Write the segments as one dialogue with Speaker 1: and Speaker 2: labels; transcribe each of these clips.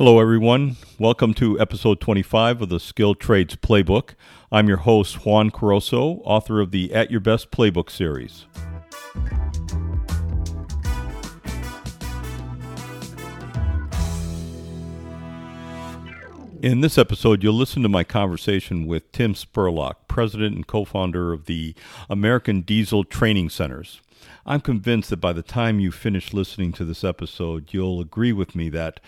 Speaker 1: Hello, everyone. Welcome to episode 25 of the Skill Trades Playbook. I'm your host, Juan Caroso, author of the At Your Best Playbook series. In this episode, you'll listen to my conversation with Tim Spurlock, president and co founder of the American Diesel Training Centers. I'm convinced that by the time you finish listening to this episode, you'll agree with me that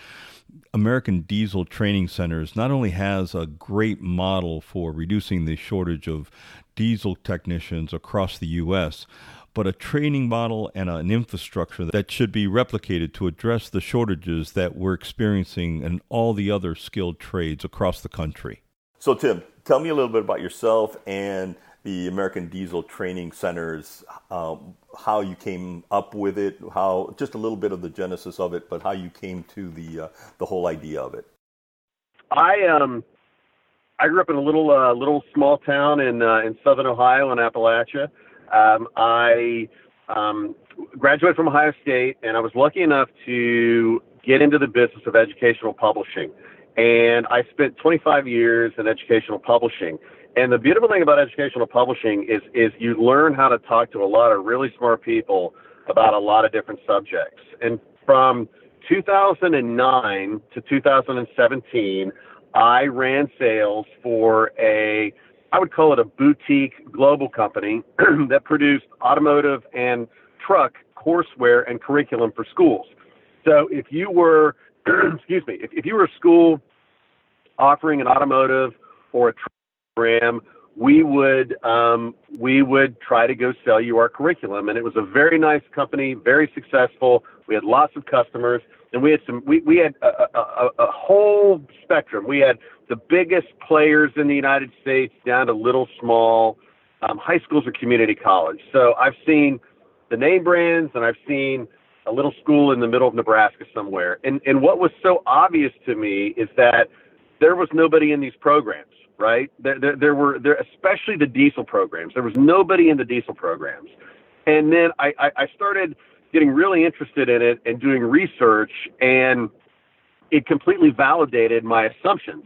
Speaker 1: American Diesel Training Centers not only has a great model for reducing the shortage of diesel technicians across the U.S., but a training model and an infrastructure that should be replicated to address the shortages that we're experiencing in all the other skilled trades across the country. So, Tim, tell me a little bit about yourself and the American Diesel Training Centers, um, how you came up with it, how just a little bit of the genesis of it, but how you came to the uh, the whole idea of it.
Speaker 2: I um I grew up in a little uh, little small town in uh, in southern Ohio in Appalachia. Um, I um, graduated from Ohio State, and I was lucky enough to get into the business of educational publishing. And I spent 25 years in educational publishing. And the beautiful thing about educational publishing is is you learn how to talk to a lot of really smart people about a lot of different subjects. And from 2009 to 2017, I ran sales for a I would call it a boutique global company that produced automotive and truck courseware and curriculum for schools. So if you were excuse me, if, if you were a school offering an automotive or a truck program, we would um, we would try to go sell you our curriculum, and it was a very nice company, very successful. We had lots of customers, and we had some we we had a, a, a whole spectrum. We had the biggest players in the United States down to little small um, high schools or community college. So I've seen the name brands, and I've seen a little school in the middle of Nebraska somewhere. And and what was so obvious to me is that there was nobody in these programs right? There, there, there were there, especially the diesel programs. There was nobody in the diesel programs, and then I, I, I started getting really interested in it and doing research, and it completely validated my assumptions.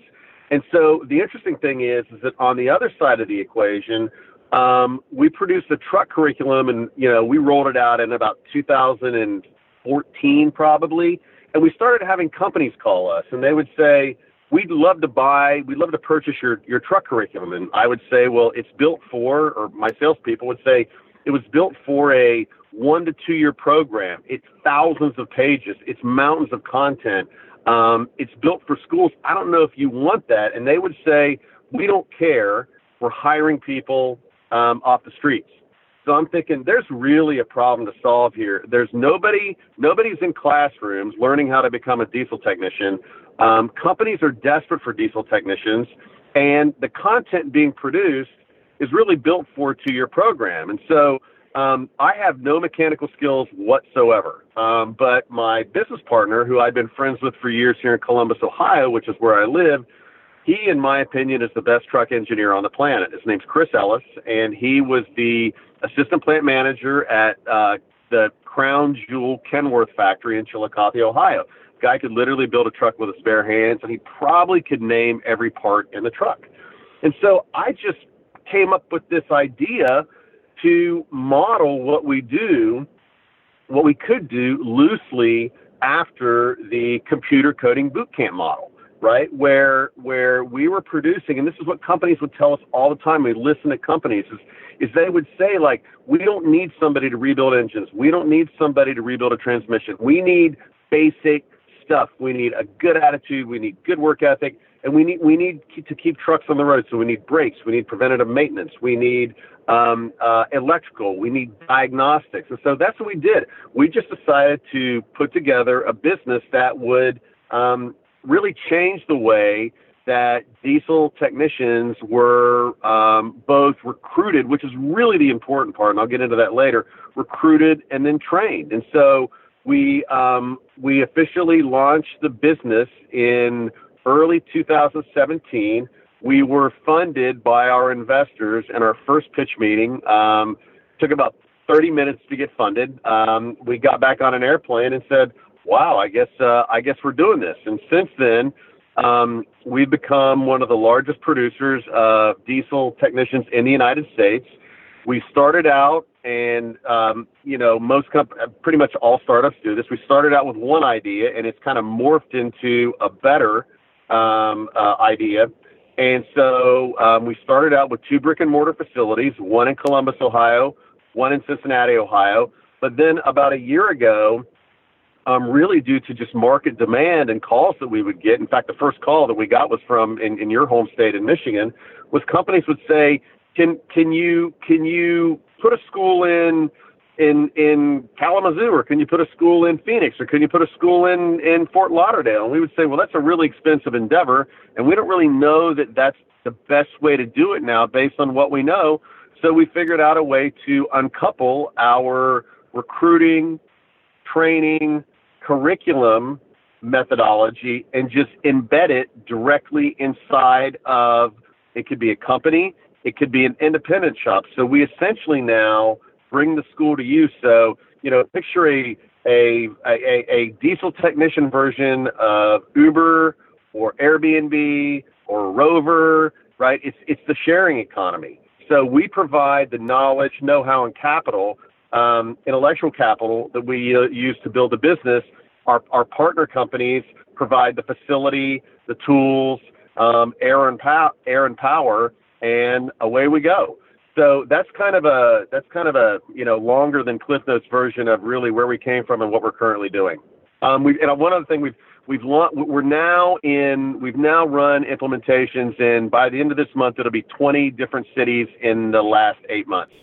Speaker 2: And so the interesting thing is, is that on the other side of the equation, um, we produced a truck curriculum, and you know we rolled it out in about 2014 probably, and we started having companies call us, and they would say, we'd love to buy, we'd love to purchase your, your truck curriculum. And I would say, well, it's built for, or my salespeople would say, it was built for a one to two year program. It's thousands of pages, it's mountains of content. Um, it's built for schools. I don't know if you want that. And they would say, we don't care. We're hiring people um, off the streets. So I'm thinking there's really a problem to solve here. There's nobody, nobody's in classrooms learning how to become a diesel technician. Um, companies are desperate for diesel technicians, and the content being produced is really built for a two-year program. And so um, I have no mechanical skills whatsoever. Um, but my business partner, who I've been friends with for years here in Columbus, Ohio, which is where I live, he, in my opinion, is the best truck engineer on the planet. His name's Chris Ellis, and he was the assistant plant manager at uh, the Crown Jewel Kenworth factory in Chillicothe, Ohio. Guy could literally build a truck with his bare hands, and he probably could name every part in the truck. And so I just came up with this idea to model what we do, what we could do loosely after the computer coding bootcamp model right? Where where we were producing, and this is what companies would tell us all the time. We listen to companies is is they would say like, we don't need somebody to rebuild engines. We don't need somebody to rebuild a transmission. We need basic stuff. We need a good attitude. We need good work ethic. And we need we need to keep trucks on the road. So we need brakes. We need preventative maintenance. We need um, uh, electrical. We need diagnostics. And so that's what we did. We just decided to put together a business that would um, really changed the way that diesel technicians were um, both recruited, which is really the important part, and I'll get into that later, recruited and then trained. And so we um, we officially launched the business in early 2017. We were funded by our investors, and our first pitch meeting um, took about 30 minutes to get funded. Um, we got back on an airplane and said, wow, I guess uh, I guess we're doing this. And since then, um, we've become one of the largest producers of diesel technicians in the United States. We started out, and um, you know, most comp- pretty much all startups do this. We started out with one idea, and it's kind of morphed into a better um, uh, idea. And so um, we started out with two brick and mortar facilities, one in Columbus, Ohio, one in Cincinnati, Ohio. But then about a year ago, um, really due to just market demand and calls that we would get. In fact, the first call that we got was from in, in your home state in Michigan, was companies would say, "Can can you can you put a school in?" in in Kalamazoo, or can you put a school in Phoenix, or can you put a school in in Fort Lauderdale? And we would say, well, that's a really expensive endeavor, and we don't really know that that's the best way to do it now, based on what we know. So we figured out a way to uncouple our recruiting, training, curriculum methodology and just embed it directly inside of it could be a company, it could be an independent shop. So we essentially now bring the school to you. So, you know, picture a a, a, a diesel technician version of Uber or Airbnb or Rover, right? It's it's the sharing economy. So we provide the knowledge, know-how, and capital, um, intellectual capital that we uh, use to build a business our, our partner companies provide the facility, the tools, um, air and pow- air and power, and away we go. So that's kind of a that's kind of a you know longer than Cliff Notes version of really where we came from and what we're currently doing. Um, we and one other thing we've we've we're now in we've now run implementations and by the end of this month it'll be 20 different cities in the last eight months.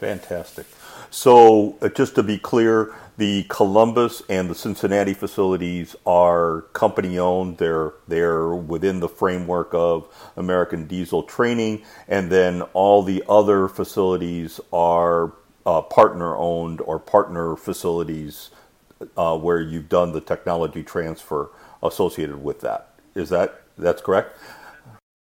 Speaker 1: Fantastic. So uh, just to be clear, the Columbus and the Cincinnati facilities are company owned. They're they're within the framework of American Diesel training, and then all the other facilities are uh, partner owned or partner facilities uh, where you've done the technology transfer associated with that. Is that that's correct?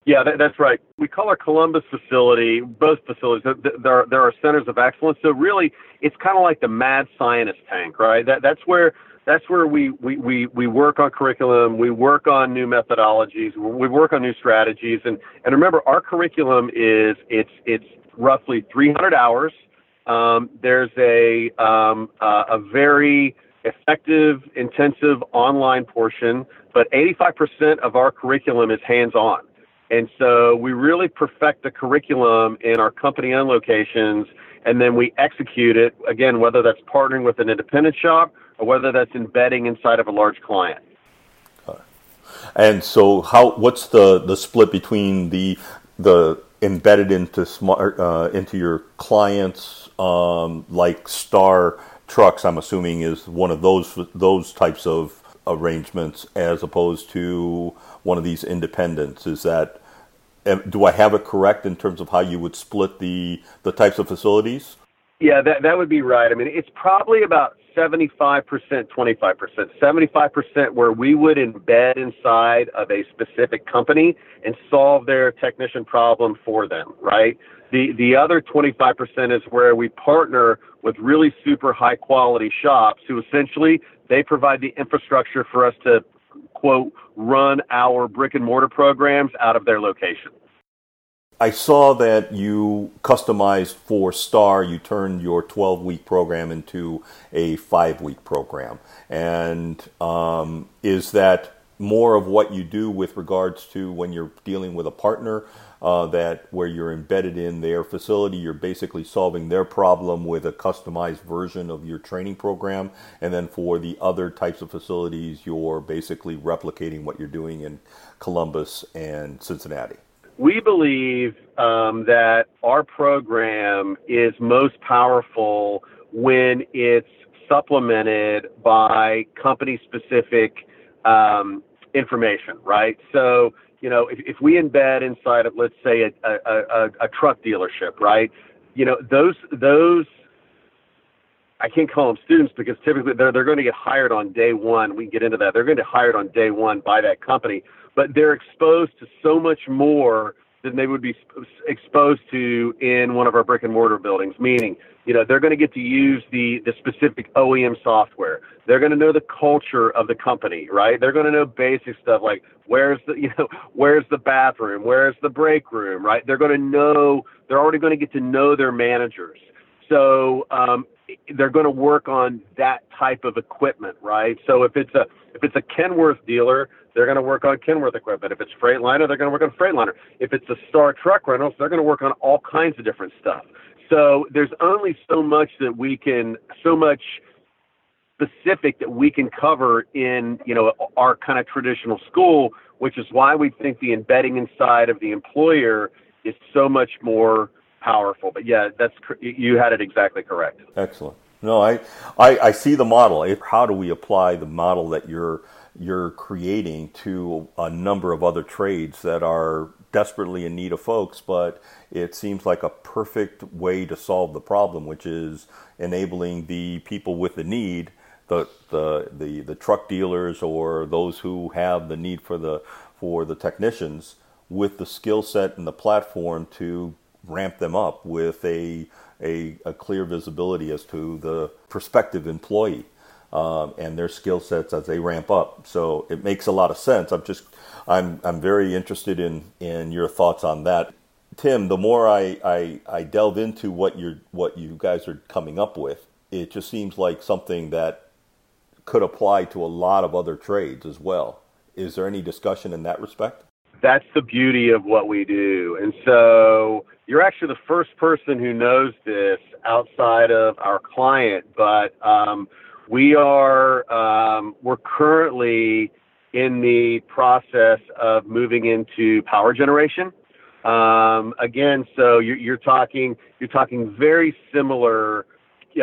Speaker 2: Yeah, that, that's right. We call our Columbus facility, both facilities, there, there are centers of excellence. So really, it's kind of like the mad scientist tank, right? That, that's where that's where we, we, we, we work on curriculum, we work on new methodologies, we work on new strategies, and, and remember, our curriculum is it's it's roughly 300 hours. Um, there's a um, uh, a very effective, intensive online portion, but 85% of our curriculum is hands-on. And so we really perfect the curriculum in our company owned locations and then we execute it again, whether that's partnering with an independent shop or whether that's embedding inside of a large client.
Speaker 1: And so, how? What's the, the split between the the embedded into smart uh, into your clients, um, like Star Trucks? I'm assuming is one of those those types of arrangements, as opposed to one of these independents? Is that do I have it correct in terms of how you would split the the types of facilities?
Speaker 2: Yeah, that that would be right. I mean, it's probably about 75%, 25%. 75% where we would embed inside of a specific company and solve their technician problem for them, right? The the other 25% is where we partner with really super high quality shops who essentially they provide the infrastructure for us to quote, run our brick and mortar programs out of their location.
Speaker 1: I saw that you customized for STAR, you turned your 12 week program into a five week program. And um, is that more of what you do with regards to when you're dealing with a partner? Uh, that where you're embedded in their facility, you're basically solving their problem with a customized version of your training program. And then for the other types of facilities, you're basically replicating what you're doing in Columbus and Cincinnati.
Speaker 2: We believe um, that our program is most powerful when it's supplemented by company specific um, information, right? So you know, if, if we embed inside of, let's say, a, a, a, a truck dealership, right? You know, those those I can't call them students because typically they're they're going to get hired on day one. We can get into that. They're going to get hired on day one by that company, but they're exposed to so much more than they would be exposed to in one of our brick and mortar buildings. Meaning, you know, they're going to get to use the the specific OEM software. They're going to know the culture of the company, right? They're going to know basic stuff like where's the you know where's the bathroom, where's the break room, right? They're going to know. They're already going to get to know their managers. So um, they're going to work on that type of equipment, right? So if it's a if it's a Kenworth dealer, they're going to work on Kenworth equipment. If it's Freightliner, they're going to work on Freightliner. If it's a Star Truck Rentals, they're going to work on all kinds of different stuff. So there's only so much that we can, so much specific that we can cover in, you know, our kind of traditional school, which is why we think the embedding inside of the employer is so much more powerful. But yeah, that's you had it exactly correct.
Speaker 1: Excellent. No, I, I, I see the model. How do we apply the model that you're you're creating to a number of other trades that are desperately in need of folks, but it seems like a perfect way to solve the problem, which is enabling the people with the need, the the the, the truck dealers or those who have the need for the for the technicians with the skill set and the platform to ramp them up with a, a, a clear visibility as to the prospective employee um, and their skill sets as they ramp up. So it makes a lot of sense. I'm just I'm I'm very interested in in your thoughts on that. Tim, the more I, I, I delve into what you're what you guys are coming up with, it just seems like something that could apply to a lot of other trades as well. Is there any discussion in that respect?
Speaker 2: That's the beauty of what we do. And so you're actually the first person who knows this outside of our client, but um, we are um, we're currently in the process of moving into power generation. Um, again, so you're, you're, talking you're talking very similar,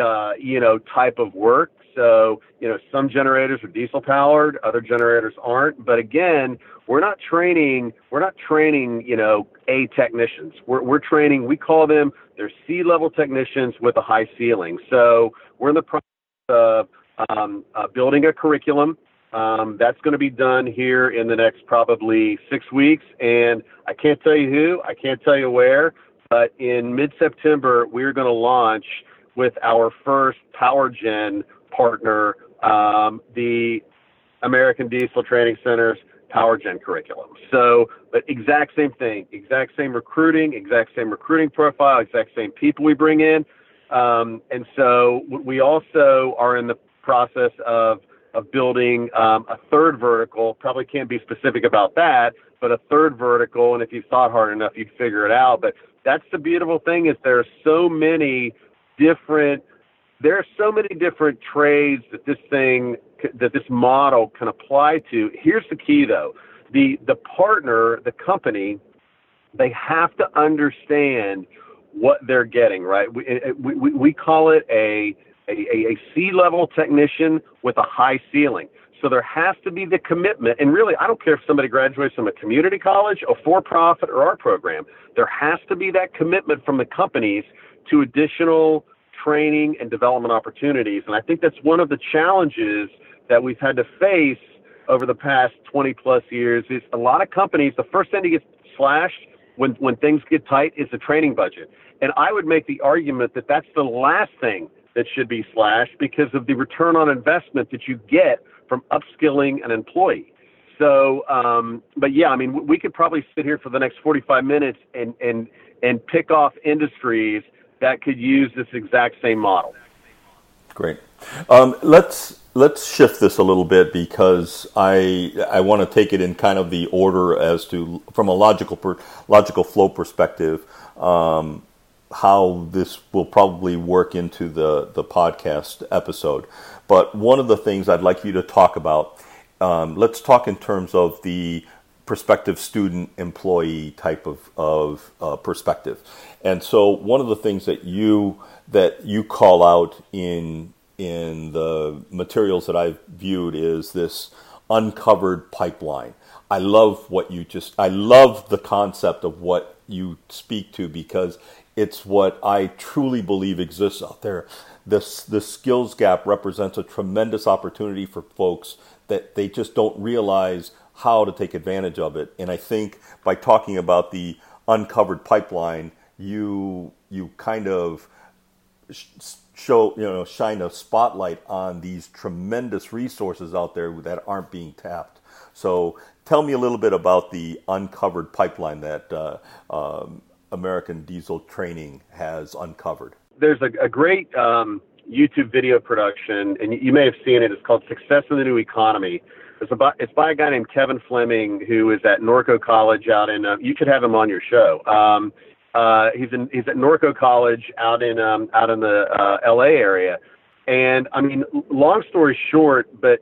Speaker 2: uh, you know, type of work. So you know, some generators are diesel powered, other generators aren't. But again, we're not training we're not training you know A technicians. We're we're training we call them they're C level technicians with a high ceiling. So we're in the process of um, uh, building a curriculum. Um, that's going to be done here in the next probably six weeks, and I can't tell you who, I can't tell you where, but in mid-September we're going to launch with our first power gen partner, um, the American Diesel Training Center's power gen curriculum. So, but exact same thing, exact same recruiting, exact same recruiting profile, exact same people we bring in. Um, and so we also are in the process of of building um, a third vertical. Probably can't be specific about that, but a third vertical. And if you thought hard enough, you'd figure it out. But that's the beautiful thing is there are so many different there are so many different trades that this thing that this model can apply to. Here's the key though. The the partner, the company, they have to understand what they're getting, right? Eh, eh, we, we, we call it a a, a C level technician with a high ceiling. So there has to be the commitment. And really, I don't care if somebody graduates from a community college, a for profit, or our program. There has to be that commitment from the companies to additional training and development opportunities. And I think that's one of the challenges that we've had to face over the past 20 plus years is a lot of companies, the first thing to get slashed when, when things get tight is the training budget. And I would make the argument that that's the last thing that should be slashed because of the return on investment that you get from upskilling an employee. So, um, but yeah, I mean, we could probably sit here for the next 45 minutes and and and pick off industries that could use this exact same model.
Speaker 1: Great. Um, let's let's shift this a little bit because I I want to take it in kind of the order as to from a logical per, logical flow perspective. Um, how this will probably work into the, the podcast episode. But one of the things I'd like you to talk about, um, let's talk in terms of the prospective student employee type of, of uh, perspective. And so one of the things that you that you call out in in the materials that I've viewed is this uncovered pipeline. I love what you just I love the concept of what you speak to because it's what I truly believe exists out there. This the skills gap represents a tremendous opportunity for folks that they just don't realize how to take advantage of it. And I think by talking about the uncovered pipeline, you you kind of show you know shine a spotlight on these tremendous resources out there that aren't being tapped. So tell me a little bit about the uncovered pipeline that uh, um, American Diesel Training has uncovered.
Speaker 2: There's a, a great um, YouTube video production, and you may have seen it. It's called Success in the New Economy. It's, about, it's by a guy named Kevin Fleming, who is at Norco College out in. Uh, you could have him on your show. Um, uh, he's in he's at Norco College out in um, out in the uh, L.A. area, and I mean, long story short, but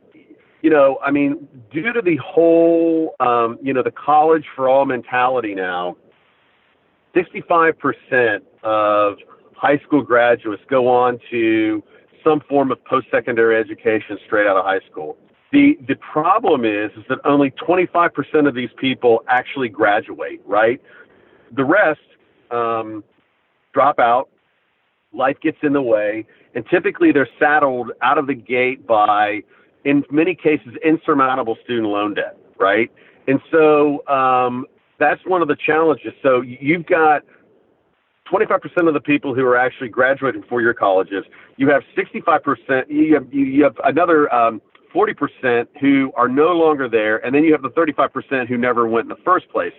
Speaker 2: you know, I mean, due to the whole um, you know the college for all mentality now, 65% of high school graduates go on to some form of post-secondary education straight out of high school. The the problem is is that only 25% of these people actually graduate, right? The rest um, drop out, life gets in the way, and typically they're saddled out of the gate by, in many cases, insurmountable student loan debt, right? And so um, that's one of the challenges. So you've got 25% of the people who are actually graduating four-year colleges. You have 65%. You have, you have another um, 40% who are no longer there, and then you have the 35% who never went in the first place.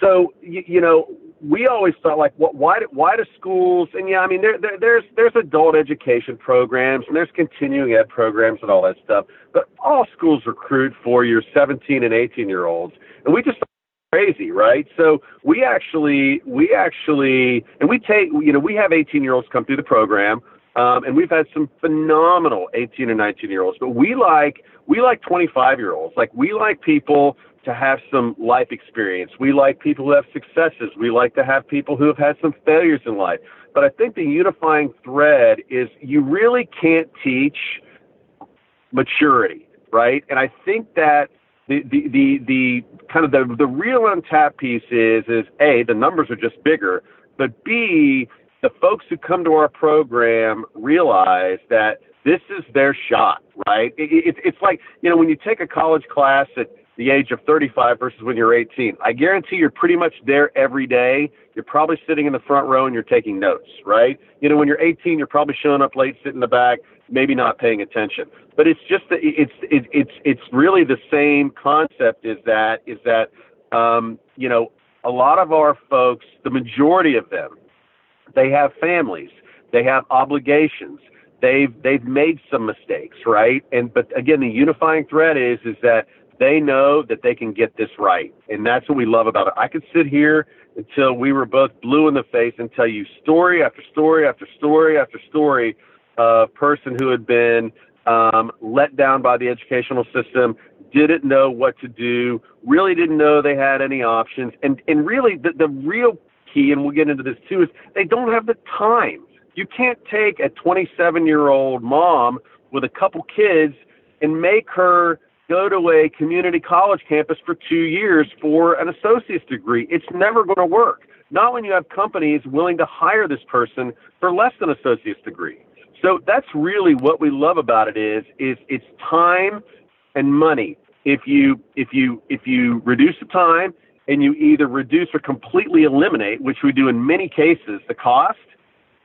Speaker 2: So you, you know, we always thought like, what, why, do, why do schools? And yeah, I mean, there, there, there's there's adult education programs and there's continuing ed programs and all that stuff. But all schools recruit for your 17 and 18 year olds, and we just crazy, right? So we actually we actually and we take you know we have 18 year olds come through the program. Um, and we've had some phenomenal 18 and 19 year olds, but we like we like 25 year olds. Like we like people to have some life experience. We like people who have successes. We like to have people who have had some failures in life. But I think the unifying thread is you really can't teach maturity, right? And I think that the the the, the kind of the the real untapped piece is is a the numbers are just bigger, but b the folks who come to our program realize that this is their shot, right? It, it, it's like you know when you take a college class at the age of 35 versus when you're 18. I guarantee you're pretty much there every day. You're probably sitting in the front row and you're taking notes, right? You know, when you're 18, you're probably showing up late, sitting in the back, maybe not paying attention. But it's just that it's it, it's it's really the same concept. Is that is that um, you know a lot of our folks, the majority of them, they have families, they have obligations. They've they've made some mistakes, right? And but again, the unifying thread is is that they know that they can get this right. And that's what we love about it. I could sit here until we were both blue in the face and tell you story after story after story after story of person who had been um, let down by the educational system, didn't know what to do, really didn't know they had any options. And, and really, the, the real key, and we'll get into this too, is they don't have the time. You can't take a 27 year old mom with a couple kids and make her go to a community college campus for two years for an associate's degree. It's never going to work. Not when you have companies willing to hire this person for less than associate's degree. So that's really what we love about it is is it's time and money. If you if you if you reduce the time and you either reduce or completely eliminate, which we do in many cases, the cost,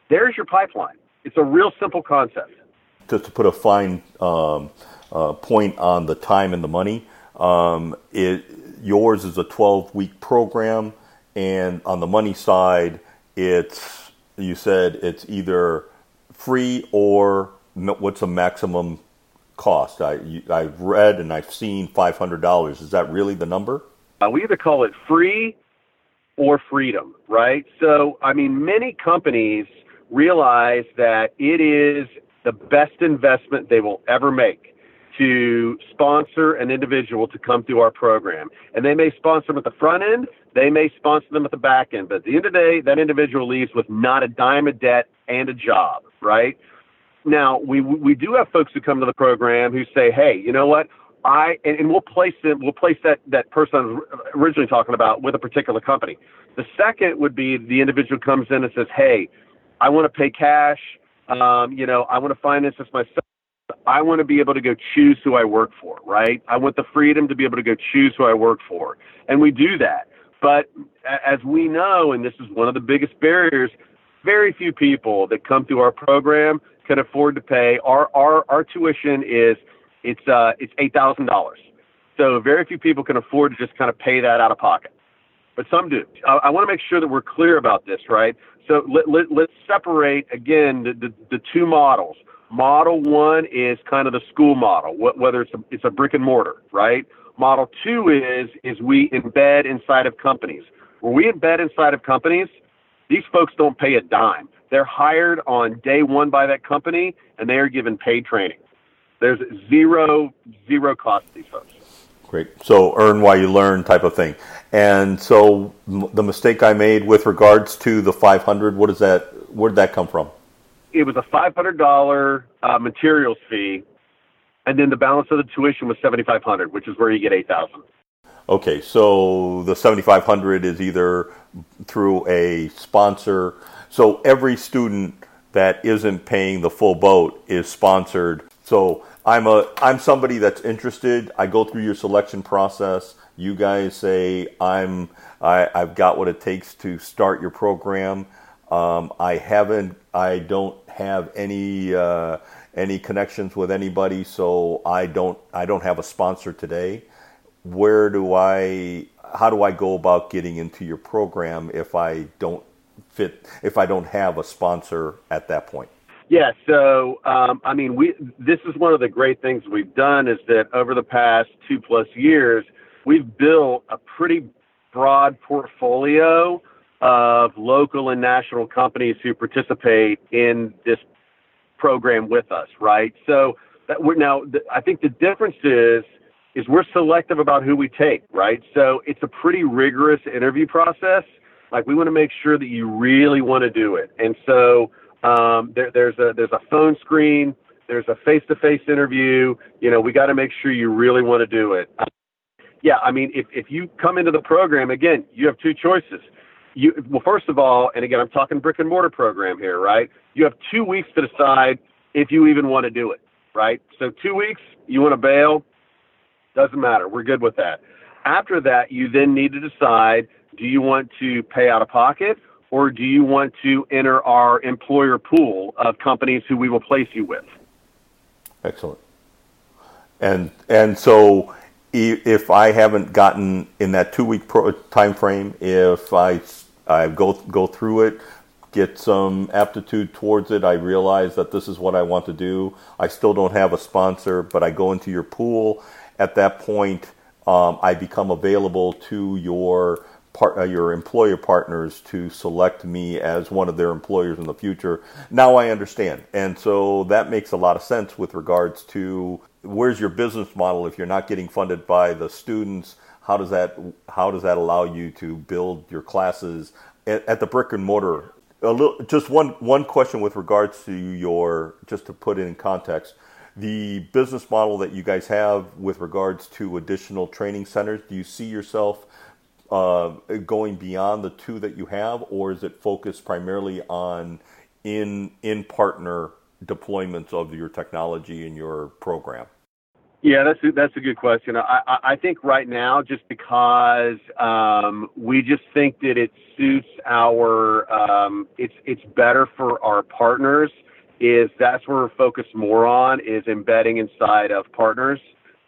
Speaker 2: there's your pipeline. It's a real simple concept.
Speaker 1: Just to put a fine um, uh, point on the time and the money. Um, it, yours is a 12 week program, and on the money side, it's you said it's either free or what's the maximum cost? I I've read and I've seen five hundred dollars. Is that really the number?
Speaker 2: Uh, we either call it free or freedom, right? So I mean, many companies realize that it is the best investment they will ever make to sponsor an individual to come through our program. And they may sponsor them at the front end, they may sponsor them at the back end. But at the end of the day, that individual leaves with not a dime of debt and a job, right? Now, we, we do have folks who come to the program who say, hey, you know what? I, and, and we'll place them, we'll place that, that person I was originally talking about with a particular company. The second would be the individual comes in and says, hey, I want to pay cash. Um, you know, I want to finance this myself. I want to be able to go choose who I work for, right? I want the freedom to be able to go choose who I work for. And we do that. But as we know, and this is one of the biggest barriers, very few people that come through our program can afford to pay. Our our our tuition is it's uh it's eight thousand dollars. So very few people can afford to just kind of pay that out of pocket, but some do. I, I want to make sure that we're clear about this, right? So let, let, let's separate again the, the, the two models. Model one is kind of the school model, whether it's a, it's a brick and mortar, right? Model two is is we embed inside of companies. Where we embed inside of companies, these folks don't pay a dime. They're hired on day one by that company, and they are given paid training. There's zero zero cost to these folks.
Speaker 1: Great. So earn while you learn type of thing. And so the mistake I made with regards to the 500, what is that? Where did that come from?
Speaker 2: It was a $500 uh, materials fee, and then the balance of the tuition was 7,500, which is where you get 8,000.
Speaker 1: Okay, so the 7,500 is either through a sponsor. So every student that isn't paying the full boat is sponsored. So I'm a I'm somebody that's interested. I go through your selection process. You guys say I'm I, I've got what it takes to start your program. Um, I haven't I don't have any uh, any connections with anybody, so I don't I don't have a sponsor today. Where do I how do I go about getting into your program if I don't fit if I don't have a sponsor at that point?
Speaker 2: Yeah, so um, I mean, we this is one of the great things we've done is that over the past two plus years, we've built a pretty broad portfolio of local and national companies who participate in this program with us, right? So that we're now, I think the difference is is we're selective about who we take, right? So it's a pretty rigorous interview process. Like we want to make sure that you really want to do it, and so um, there, there's a there's a phone screen. There's a face-to-face interview. You know, we got to make sure you really want to do it. yeah, I mean, if if you come into the program again, you have two choices. You well, first of all, and again, I'm talking brick and mortar program here, right? You have two weeks to decide if you even want to do it, right? So two weeks, you want to bail, doesn't matter. We're good with that. After that, you then need to decide: do you want to pay out of pocket? or do you want to enter our employer pool of companies who we will place you with?
Speaker 1: Excellent. And and so if I haven't gotten in that two week pro- time frame, if I I go go through it, get some aptitude towards it, I realize that this is what I want to do. I still don't have a sponsor, but I go into your pool. At that point, um, I become available to your part, uh, your employer partners to select me as one of their employers in the future. Now I understand. And so that makes a lot of sense with regards to where's your business model if you're not getting funded by the students? How does that how does that allow you to build your classes at, at the brick and mortar? A little, just one one question with regards to your just to put it in context the business model that you guys have with regards to additional training centers do you see yourself uh, going beyond the two that you have, or is it focused primarily on in in partner deployments of your technology and your program?
Speaker 2: Yeah, that's a, that's a good question. I, I think right now, just because um, we just think that it suits our, um, it's it's better for our partners. Is that's where we're focused more on is embedding inside of partners.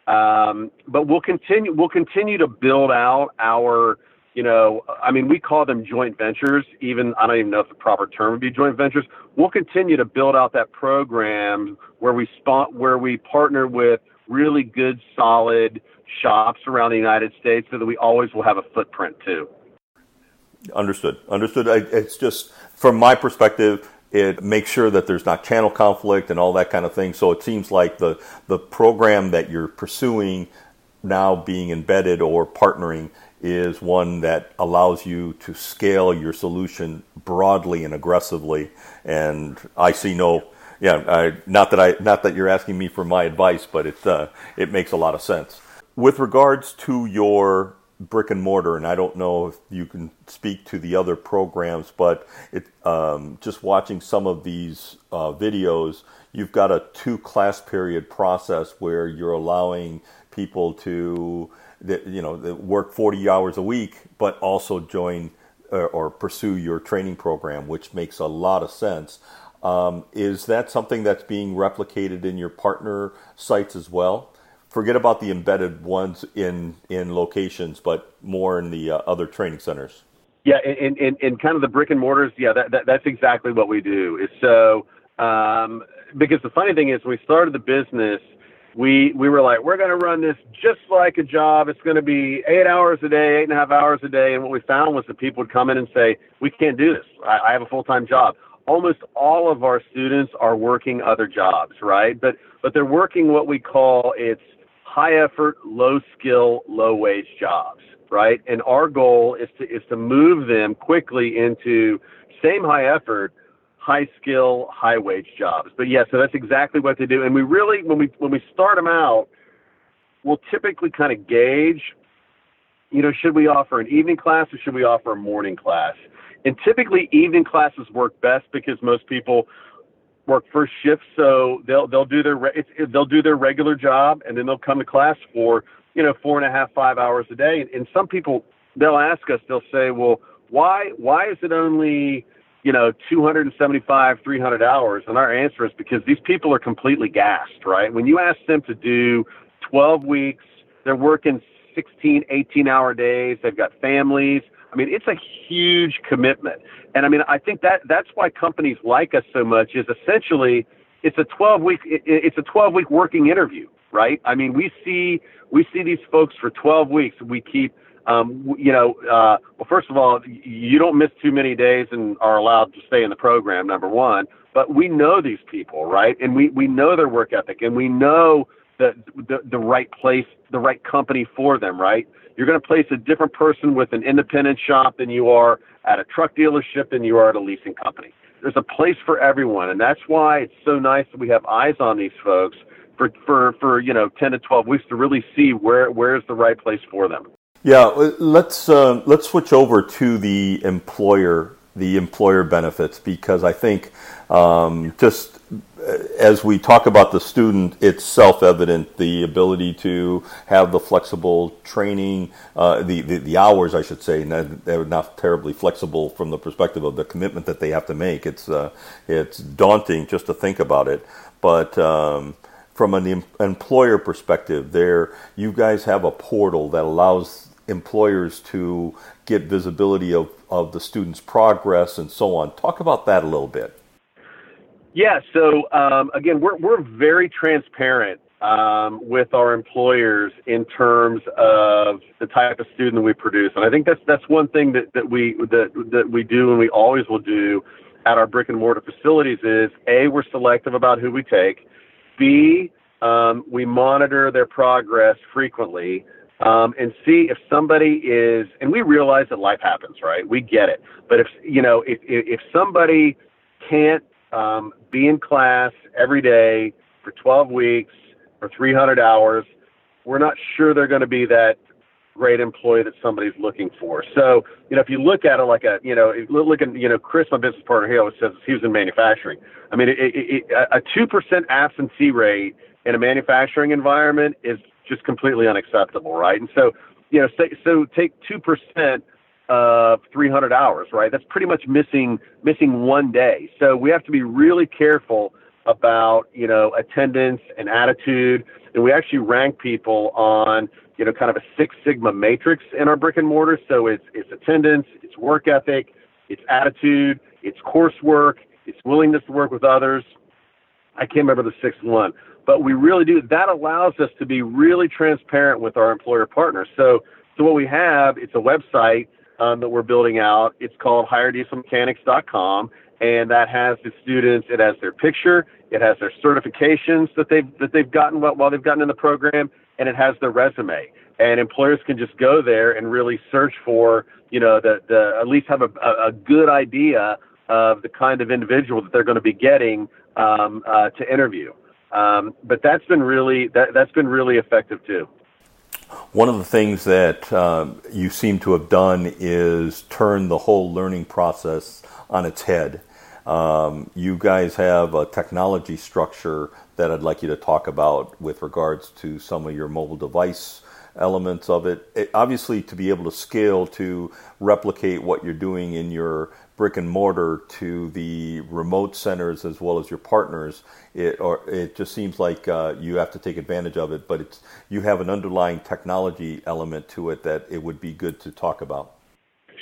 Speaker 2: Um, but we'll continue we'll continue to build out our you know I mean we call them joint ventures even I don't even know if the proper term would be joint ventures. We'll continue to build out that program where we spot where we partner with really good solid shops around the United States so that we always will have a footprint too.
Speaker 1: Understood. Understood. I, it's just from my perspective it makes sure that there's not channel conflict and all that kind of thing. So it seems like the the program that you're pursuing now being embedded or partnering is one that allows you to scale your solution broadly and aggressively. And I see no, yeah, I, not that I, not that you're asking me for my advice, but it uh, it makes a lot of sense. With regards to your brick and mortar, and I don't know if you can speak to the other programs, but it, um, just watching some of these uh, videos, you've got a two class period process where you're allowing people to you know work 40 hours a week, but also join or, or pursue your training program, which makes a lot of sense. Um, is that something that's being replicated in your partner sites as well? Forget about the embedded ones in in locations, but more in the uh, other training centers.
Speaker 2: Yeah, in, in, in kind of the brick and mortars, yeah, that, that that's exactly what we do. Is so um, because the funny thing is, when we started the business, we we were like, we're going to run this just like a job. It's going to be eight hours a day, eight and a half hours a day. And what we found was that people would come in and say, we can't do this. I, I have a full time job. Almost all of our students are working other jobs, right? But but they're working what we call it's high effort, low skill, low wage jobs, right? And our goal is to is to move them quickly into same high effort high skill, high wage jobs. But yeah, so that's exactly what they do. And we really, when we when we start them out, we'll typically kind of gauge, you know, should we offer an evening class or should we offer a morning class? And typically, evening classes work best because most people work first shift, so they'll they'll do their it's, they'll do their regular job and then they'll come to class for you know four and a half five hours a day. And, and some people they'll ask us, they'll say, well, why why is it only you know, 275, 300 hours? And our answer is because these people are completely gassed, right? When you ask them to do 12 weeks, they're working 16, 18 hour days, they've got families. I mean, it's a huge commitment. And I mean, I think that that's why companies like us so much is essentially it's a 12 week it's a 12 week working interview, right? I mean, we see we see these folks for 12 weeks. We keep um, you know, uh, well, first of all, you don't miss too many days and are allowed to stay in the program, number one. But we know these people, right? And we, we know their work ethic and we know the, the, the right place, the right company for them, right? You're going to place a different person with an independent shop than you are at a truck dealership than you are at a leasing company. There's a place for everyone. And that's why it's so nice that we have eyes on these folks for, for, for, you know, 10 to 12 weeks to really see where, where's the right place for them.
Speaker 1: Yeah, let's uh, let's switch over to the employer the employer benefits because I think um, just uh, as we talk about the student, it's self-evident the ability to have the flexible training, uh, the, the, the hours, I should say. They're not terribly flexible from the perspective of the commitment that they have to make. It's uh, it's daunting just to think about it, but. Um, from an employer perspective, there you guys have a portal that allows employers to get visibility of, of the student's progress and so on. Talk about that a little bit.
Speaker 2: Yeah, so um, again, we're, we're very transparent um, with our employers in terms of the type of student we produce, and I think that's that's one thing that, that we that that we do and we always will do at our brick and mortar facilities is a we're selective about who we take, b um, we monitor their progress frequently um, and see if somebody is, and we realize that life happens, right? We get it. But if, you know, if, if somebody can't um, be in class every day for 12 weeks or 300 hours, we're not sure they're going to be that great employee that somebody's looking for. So, you know, if you look at it like a, you know, look at, you know, Chris, my business partner, he always says he was in manufacturing. I mean, it, it, it, a 2% absentee rate in a manufacturing environment is just completely unacceptable, right? And so, you know, say, so take two percent of 300 hours, right? That's pretty much missing missing one day. So we have to be really careful about you know attendance and attitude, and we actually rank people on you know kind of a Six Sigma matrix in our brick and mortar. So it's it's attendance, it's work ethic, it's attitude, it's coursework, it's willingness to work with others. I can't remember the sixth one, but we really do. That allows us to be really transparent with our employer partners. So, so what we have, it's a website um, that we're building out. It's called HireDieselMechanics.com, and that has the students. It has their picture. It has their certifications that they've that they've gotten while, they've gotten in the program, and it has their resume. And employers can just go there and really search for, you know, the the at least have a, a good idea of the kind of individual that they're going to be getting um, uh, to interview. Um, but that's been really that, that's been really effective too.
Speaker 1: One of the things that uh, you seem to have done is turn the whole learning process on its head. Um, you guys have a technology structure that I'd like you to talk about with regards to some of your mobile device elements of it. it. Obviously, to be able to scale to replicate what you're doing in your brick and mortar to the remote centers as well as your partners, it or it just seems like uh, you have to take advantage of it. But it's you have an underlying technology element to it that it would be good to talk about.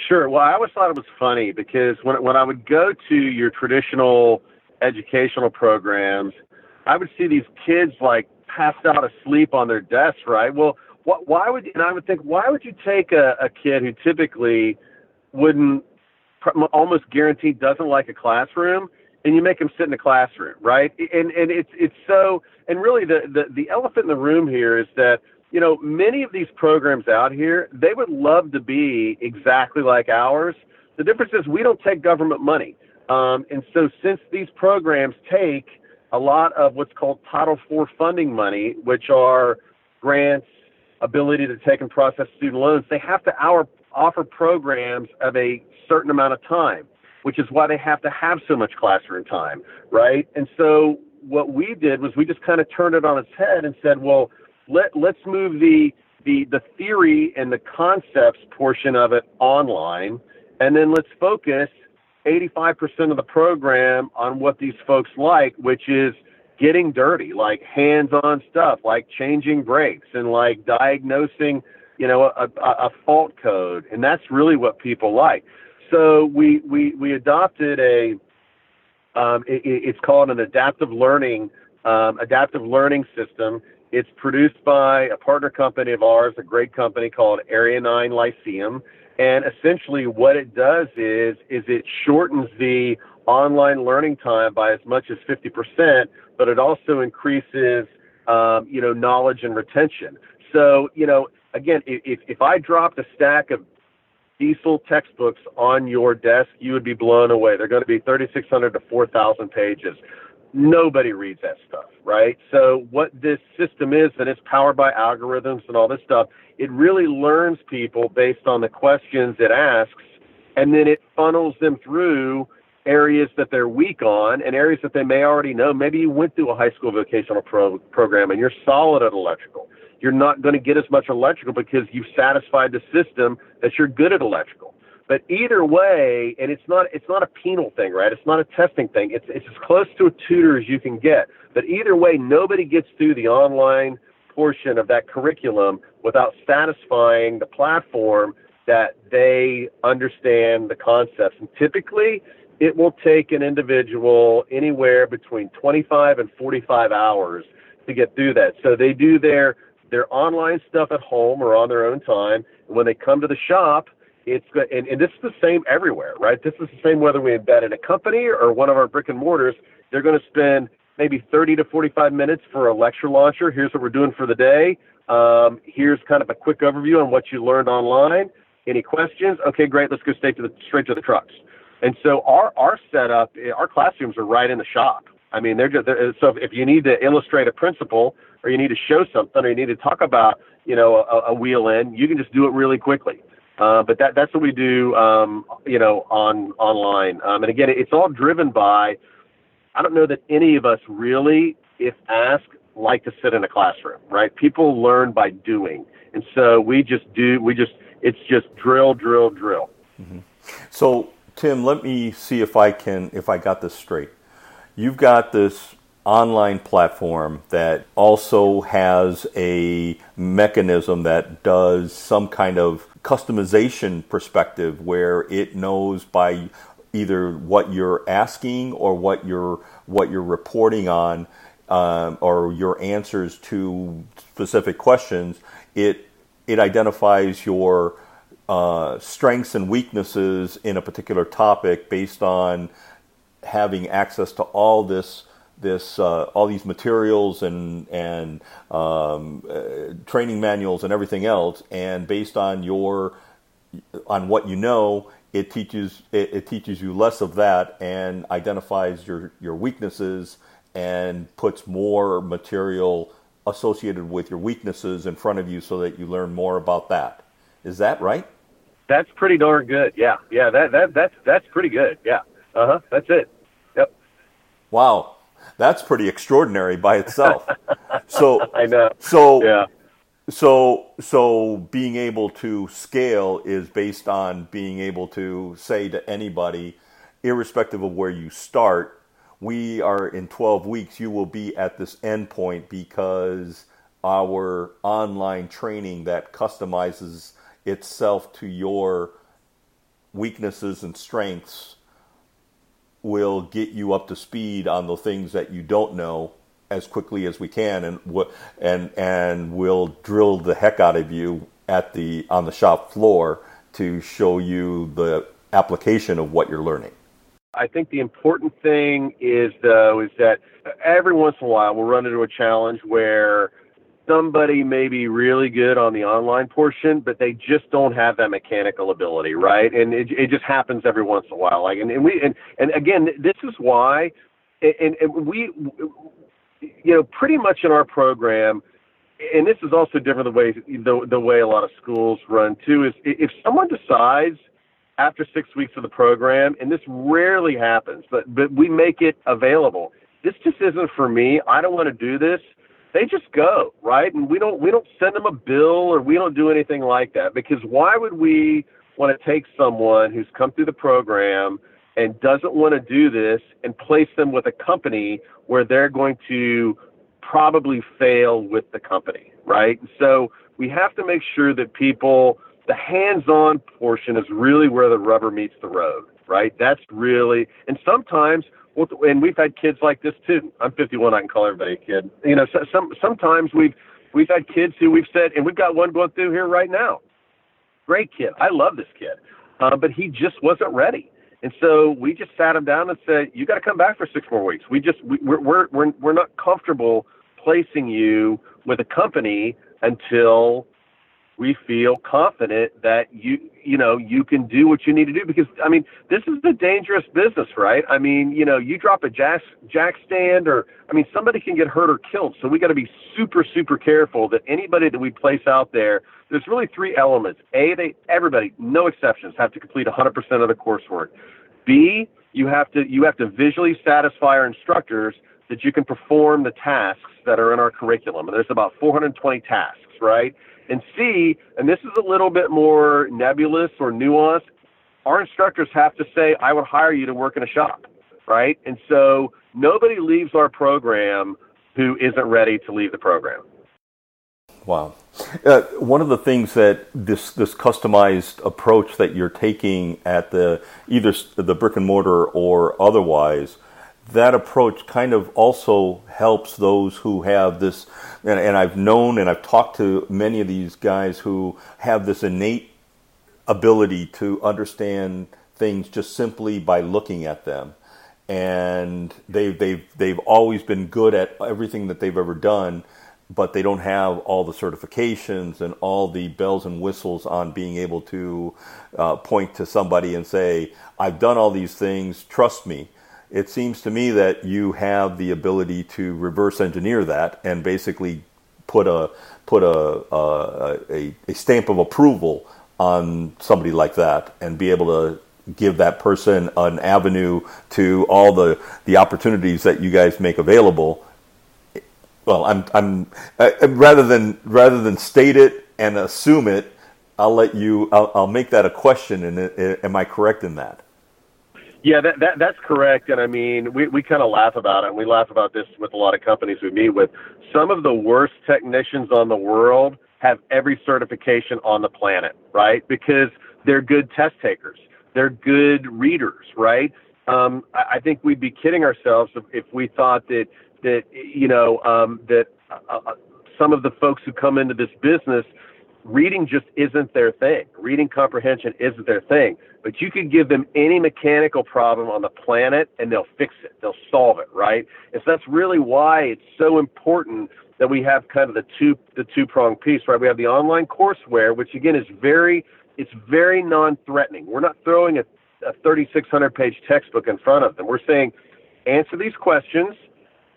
Speaker 2: Sure. Well, I always thought it was funny because when when I would go to your traditional educational programs, I would see these kids like passed out asleep on their desks, right? Well, what, why would and I would think why would you take a, a kid who typically wouldn't almost guaranteed doesn't like a classroom and you make them sit in a classroom, right? And and it's it's so and really the, the the elephant in the room here is that you know many of these programs out here they would love to be exactly like ours. The difference is we don't take government money, um, and so since these programs take a lot of what's called Title IV funding money, which are grants, ability to take and process student loans, they have to our, offer programs of a certain amount of time, which is why they have to have so much classroom time, right? And so what we did was we just kind of turned it on its head and said, well, let let's move the the the theory and the concepts portion of it online, and then let's focus 85% of the program on what these folks like, which is getting dirty, like hands-on stuff, like changing brakes and like diagnosing, you know, a, a, a fault code, and that's really what people like. So we we we adopted a um, it, it's called an adaptive learning um, adaptive learning system. It's produced by a partner company of ours, a great company called Area 9 Lyceum. And essentially what it does is is it shortens the online learning time by as much as 50%, but it also increases um, you know knowledge and retention. So you know again, if if I dropped a stack of diesel textbooks on your desk, you would be blown away. They're going to be 3,600 to 4,000 pages. Nobody reads that stuff, right? So what this system is, and it's powered by algorithms and all this stuff, it really learns people based on the questions it asks, and then it funnels them through areas that they're weak on and areas that they may already know. Maybe you went through a high school vocational pro- program and you're solid at electrical you're not going to get as much electrical because you've satisfied the system that you're good at electrical. But either way, and it's not it's not a penal thing, right? It's not a testing thing. It's it's as close to a tutor as you can get. But either way, nobody gets through the online portion of that curriculum without satisfying the platform that they understand the concepts. And typically, it will take an individual anywhere between 25 and 45 hours to get through that. So they do their their online stuff at home or on their own time. And when they come to the shop, it's. And, and this is the same everywhere, right? This is the same whether we embed in a company or one of our brick and mortars. They're going to spend maybe 30 to 45 minutes for a lecture launcher. Here's what we're doing for the day. Um, here's kind of a quick overview on what you learned online. Any questions? Okay, great. Let's go straight to the straight to the trucks. And so our our setup, our classrooms are right in the shop. I mean, they're just they're, so if you need to illustrate a principle or you need to show something or you need to talk about, you know, a, a wheel in, you can just do it really quickly. Uh, but that that's what we do, um, you know, on online. Um, and again, it's all driven by. I don't know that any of us really, if asked, like to sit in a classroom, right? People learn by doing, and so we just do. We just it's just drill, drill, drill.
Speaker 1: Mm-hmm. So Tim, let me see if I can if I got this straight. You've got this online platform that also has a mechanism that does some kind of customization perspective where it knows by either what you're asking or what you're what you're reporting on um, or your answers to specific questions it it identifies your uh, strengths and weaknesses in a particular topic based on having access to all this this uh, all these materials and and um, uh, training manuals and everything else, and based on your on what you know, it teaches it, it, teaches you less of that and identifies your your weaknesses and puts more material associated with your weaknesses in front of you so that you learn more about that. Is that right?
Speaker 2: That's pretty darn good. Yeah, yeah. That that that's that's pretty good. Yeah. Uh huh. That's it.
Speaker 1: Wow that's pretty extraordinary by itself. So
Speaker 2: I know.
Speaker 1: So
Speaker 2: yeah.
Speaker 1: So, so being able to scale is based on being able to say to anybody, irrespective of where you start, we are in 12 weeks, you will be at this endpoint because our online training that customizes itself to your weaknesses and strengths will get you up to speed on the things that you don't know as quickly as we can, and and and we'll drill the heck out of you at the on the shop floor to show you the application of what you're learning.
Speaker 2: I think the important thing is though is that every once in a while we'll run into a challenge where somebody may be really good on the online portion, but they just don't have that mechanical ability, right? And it, it just happens every once in a while. Like, and, and we, and, and again, this is why, and, and we, you know, pretty much in our program, and this is also different the way the, the way a lot of schools run too. Is if someone decides after six weeks of the program, and this rarely happens, but but we make it available. This just isn't for me. I don't want to do this. They just go right, and we don't we don't send them a bill or we don't do anything like that because why would we want to take someone who's come through the program and doesn't want to do this and place them with a company where they're going to probably fail with the company, right? So we have to make sure that people, the hands on portion is really where the rubber meets the road, right? That's really, and sometimes, and we've had kids like this too. I'm 51, I can call everybody a kid. You know, so, some, sometimes we've, we've had kids who we've said, and we've got one going through here right now. Great kid. I love this kid. Uh, but he just wasn't ready and so we just sat him down and said, "You got to come back for six more weeks. We just we, we're we're we're we're not comfortable placing you with a company until we feel confident that you you know you can do what you need to do because I mean this is a dangerous business, right? I mean you know you drop a jack jack stand or I mean somebody can get hurt or killed, so we got to be super super careful that anybody that we place out there. There's really three elements. A, they everybody, no exceptions, have to complete 100% of the coursework. B, you have to you have to visually satisfy our instructors that you can perform the tasks that are in our curriculum. And there's about 420 tasks, right? And C, and this is a little bit more nebulous or nuanced, our instructors have to say, I would hire you to work in a shop, right? And so nobody leaves our program who isn't ready to leave the program.
Speaker 1: Wow. Uh, one of the things that this this customized approach that you're taking at the either the brick and mortar or otherwise, that approach kind of also helps those who have this. And, and I've known and I've talked to many of these guys who have this innate ability to understand things just simply by looking at them and they've they've they've always been good at everything that they've ever done but they don't have all the certifications and all the bells and whistles on being able to uh, point to somebody and say, I've done all these things, trust me. It seems to me that you have the ability to reverse engineer that and basically put a put a, a, a stamp of approval on somebody like that and be able to give that person an avenue to all the, the opportunities that you guys make available well, I'm, I'm uh, rather than rather than state it and assume it, I'll let you. I'll, I'll make that a question. And uh, am I correct in that?
Speaker 2: Yeah, that, that that's correct. And I mean, we we kind of laugh about it. And we laugh about this with a lot of companies we meet with. Some of the worst technicians on the world have every certification on the planet, right? Because they're good test takers. They're good readers, right? Um, I, I think we'd be kidding ourselves if, if we thought that that you know um, that uh, uh, some of the folks who come into this business reading just isn't their thing. Reading comprehension isn't their thing. But you could give them any mechanical problem on the planet and they'll fix it. They'll solve it, right? And so that's really why it's so important that we have kind of the two the two prong piece, right? We have the online courseware, which again is very it's very non-threatening. We're not throwing a, a 3,600 page textbook in front of them. We're saying answer these questions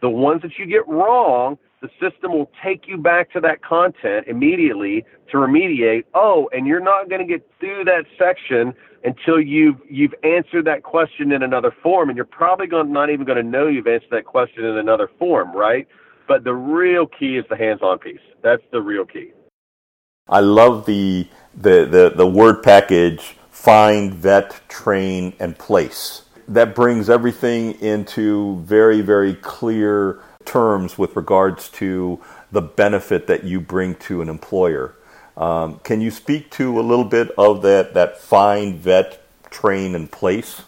Speaker 2: the ones that you get wrong, the system will take you back to that content immediately to remediate. Oh, and you're not going to get through that section until you've you've answered that question in another form, and you're probably going not even going to know you've answered that question in another form, right? But the real key is the hands-on piece. That's the real key.
Speaker 1: I love the the the, the word package find, vet, train, and place. That brings everything into very, very clear terms with regards to the benefit that you bring to an employer. Um, can you speak to a little bit of that, that find, vet, train, and place?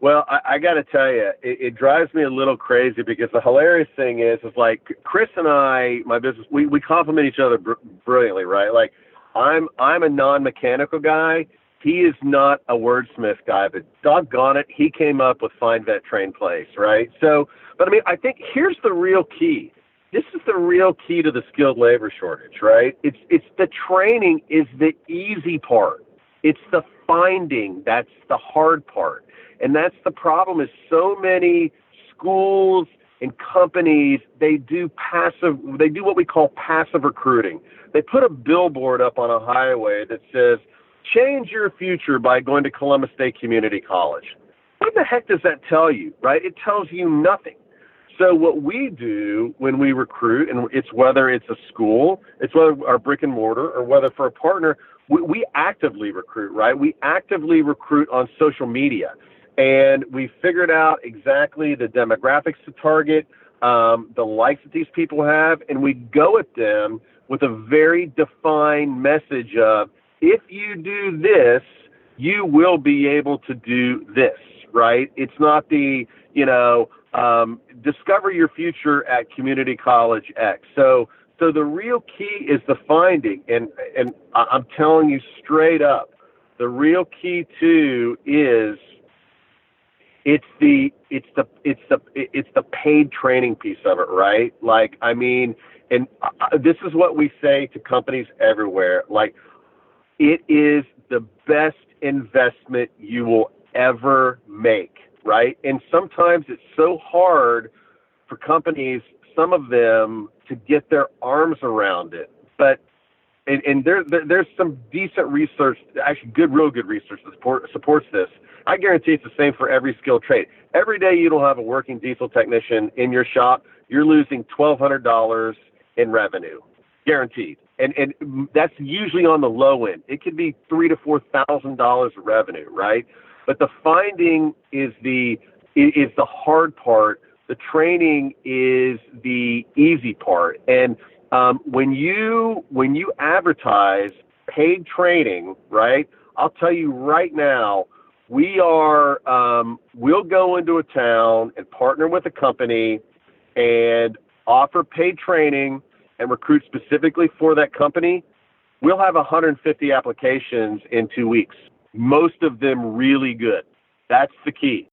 Speaker 2: Well, I, I got to tell you, it, it drives me a little crazy because the hilarious thing is, is like Chris and I, my business, we we complement each other br- brilliantly, right? Like, I'm I'm a non-mechanical guy. He is not a wordsmith guy, but doggone it, he came up with find vet train place, right? So, but I mean, I think here's the real key. This is the real key to the skilled labor shortage, right? It's it's the training is the easy part. It's the finding that's the hard part. And that's the problem is so many schools and companies, they do passive, they do what we call passive recruiting. They put a billboard up on a highway that says, change your future by going to Columbus State Community College. What the heck does that tell you, right? It tells you nothing. So what we do when we recruit, and it's whether it's a school, it's whether our brick and mortar, or whether for a partner, we, we actively recruit, right? We actively recruit on social media and we figured out exactly the demographics to target, um, the likes that these people have, and we go at them with a very defined message of if you do this, you will be able to do this, right? It's not the, you know, um, discover your future at Community College X. So, so the real key is the finding, and and I'm telling you straight up, the real key too is it's the it's the it's the it's the paid training piece of it, right? Like, I mean, and uh, this is what we say to companies everywhere. Like, it is the best investment you will ever make, right? And sometimes it's so hard for companies, some of them, to get their arms around it. But and, and there, there, there's some decent research, actually good, real good research that support, supports this. I guarantee it's the same for every skilled trade. Every day you don't have a working diesel technician in your shop, you're losing $1,200 in revenue, guaranteed. And and that's usually on the low end. It could be three to four thousand dollars of revenue, right? But the finding is the is the hard part. The training is the easy part. And um, when you when you advertise paid training, right? I'll tell you right now, we are um, we'll go into a town and partner with a company and offer paid training and recruit specifically for that company. We'll have 150 applications in two weeks. Most of them really good. That's the key.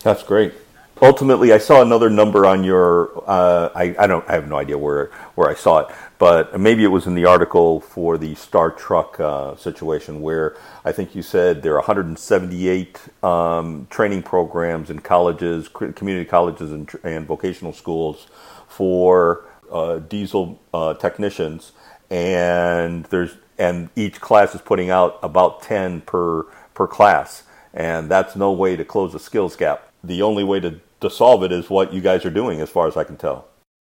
Speaker 1: That's great ultimately, I saw another number on your. Uh, I, I don't. I have no idea where where I saw it, but maybe it was in the article for the Star Truck uh, situation, where I think you said there are 178 um, training programs in colleges, community colleges, and, and vocational schools for uh, diesel uh, technicians, and there's and each class is putting out about 10 per per class, and that's no way to close a skills gap the only way to, to solve it is what you guys are doing, as far as I can tell.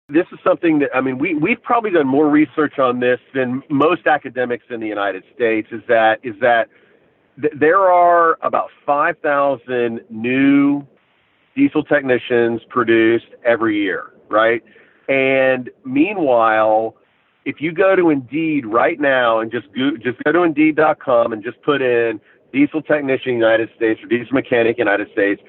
Speaker 2: This is something that I mean we we've probably done more research on this than most academics in the United States. Is that is that th- there are about five thousand new diesel technicians produced every year, right? And meanwhile, if you go to Indeed right now and just go, just go to Indeed.com and just put in diesel technician United States or diesel mechanic United States,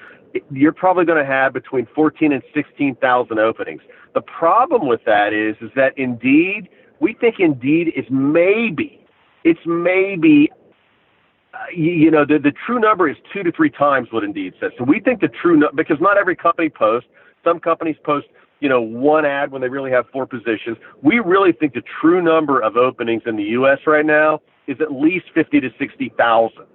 Speaker 2: you're probably going to have between 14 and 16,000 openings. The problem with that is, is that Indeed, we think Indeed is maybe, it's maybe, uh, you, know, the, the true number is two to three times what Indeed says. So we think the true, no- because not every company posts, some companies post, you know, one ad when they really have four positions. We really think the true number of openings in the U.S. right now is at least 50 to 60,000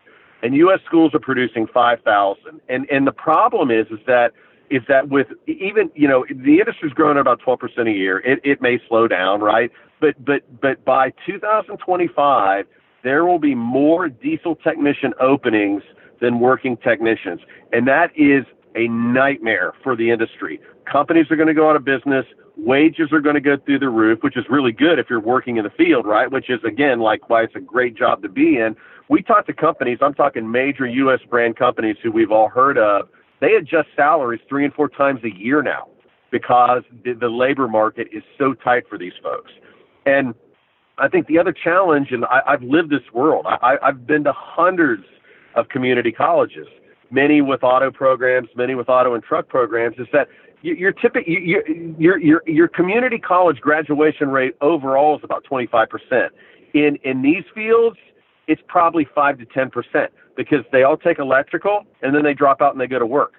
Speaker 2: and U.S. schools are producing 5,000. And and the problem is is that is that with even you know the industry's growing at about 12 percent a year. It it may slow down, right? But but but by 2025, there will be more diesel technician openings than working technicians, and that is a nightmare for the industry. Companies are going to go out of business. Wages are going to go through the roof, which is really good if you're working in the field, right? Which is again like why it's a great job to be in. We talk to companies. I'm talking major U.S. brand companies who we've all heard of. They adjust salaries three and four times a year now because the, the labor market is so tight for these folks. And I think the other challenge, and I, I've lived this world. I, I've been to hundreds of community colleges, many with auto programs, many with auto and truck programs. Is that your typical your your your your community college graduation rate overall is about 25 percent. In in these fields, it's probably five to 10 percent because they all take electrical and then they drop out and they go to work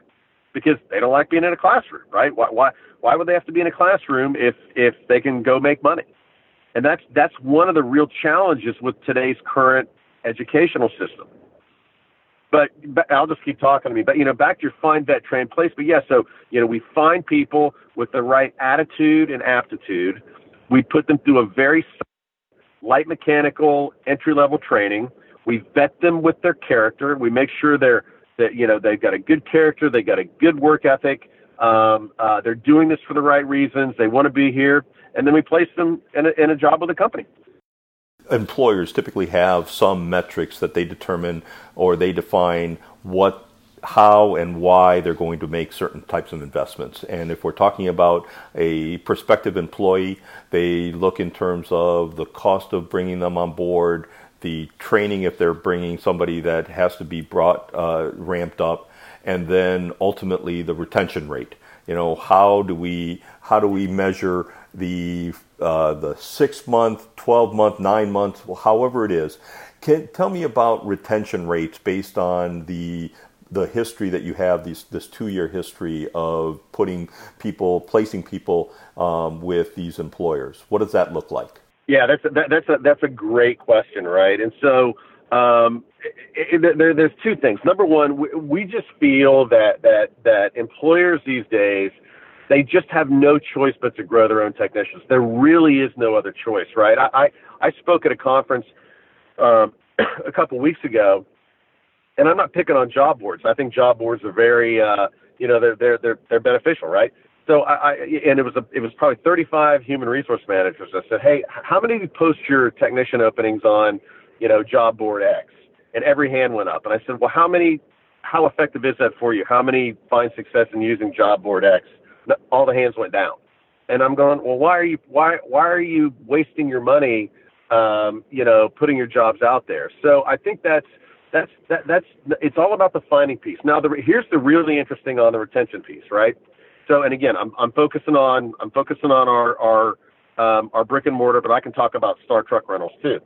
Speaker 2: because they don't like being in a classroom, right? Why, why, why would they have to be in a classroom if, if they can go make money? And that's, that's one of the real challenges with today's current educational system. But, but I'll just keep talking to me. But you know, back to your find vet train place. But yeah, so you know, we find people with the right attitude and aptitude. We put them through a very light mechanical entry level training. We vet them with their character. We make sure they're that you know they've got a good character, they've got a good work ethic, um, uh, they're doing this for the right reasons, they want to be here, and then we place them in a, in a job with a company.
Speaker 1: Employers typically have some metrics that they determine or they define what how and why they're going to make certain types of investments. And if we're talking about a prospective employee, they look in terms of the cost of bringing them on board, the training if they're bringing somebody that has to be brought uh, ramped up, and then ultimately the retention rate. You know, how do we how do we measure the uh, the six month, twelve month, nine months, however it is? Can tell me about retention rates based on the the history that you have these, this two year history of putting people placing people um, with these employers. What does that look like?
Speaker 2: Yeah, that's a, that, that's a that's a great question, right? And so um, it, it, there, there's two things. Number one, we, we just feel that that that employers these days they just have no choice but to grow their own technicians. There really is no other choice, right? I I, I spoke at a conference um, a couple weeks ago, and I'm not picking on job boards. I think job boards are very uh, you know they're they're they're they're beneficial, right? So I, I and it was a, it was probably 35 human resource managers. I said, hey, how many of you post your technician openings on, you know, job board X? And every hand went up. And I said, well, how many, how effective is that for you? How many find success in using job board X? All the hands went down. And I'm going, well, why are you why why are you wasting your money, um, you know, putting your jobs out there? So I think that's that's that, that's it's all about the finding piece. Now, the, here's the really interesting on the retention piece, right? So, and again, I'm, I'm focusing on I'm focusing on our our um, our brick and mortar, but I can talk about Star Truck Rentals too.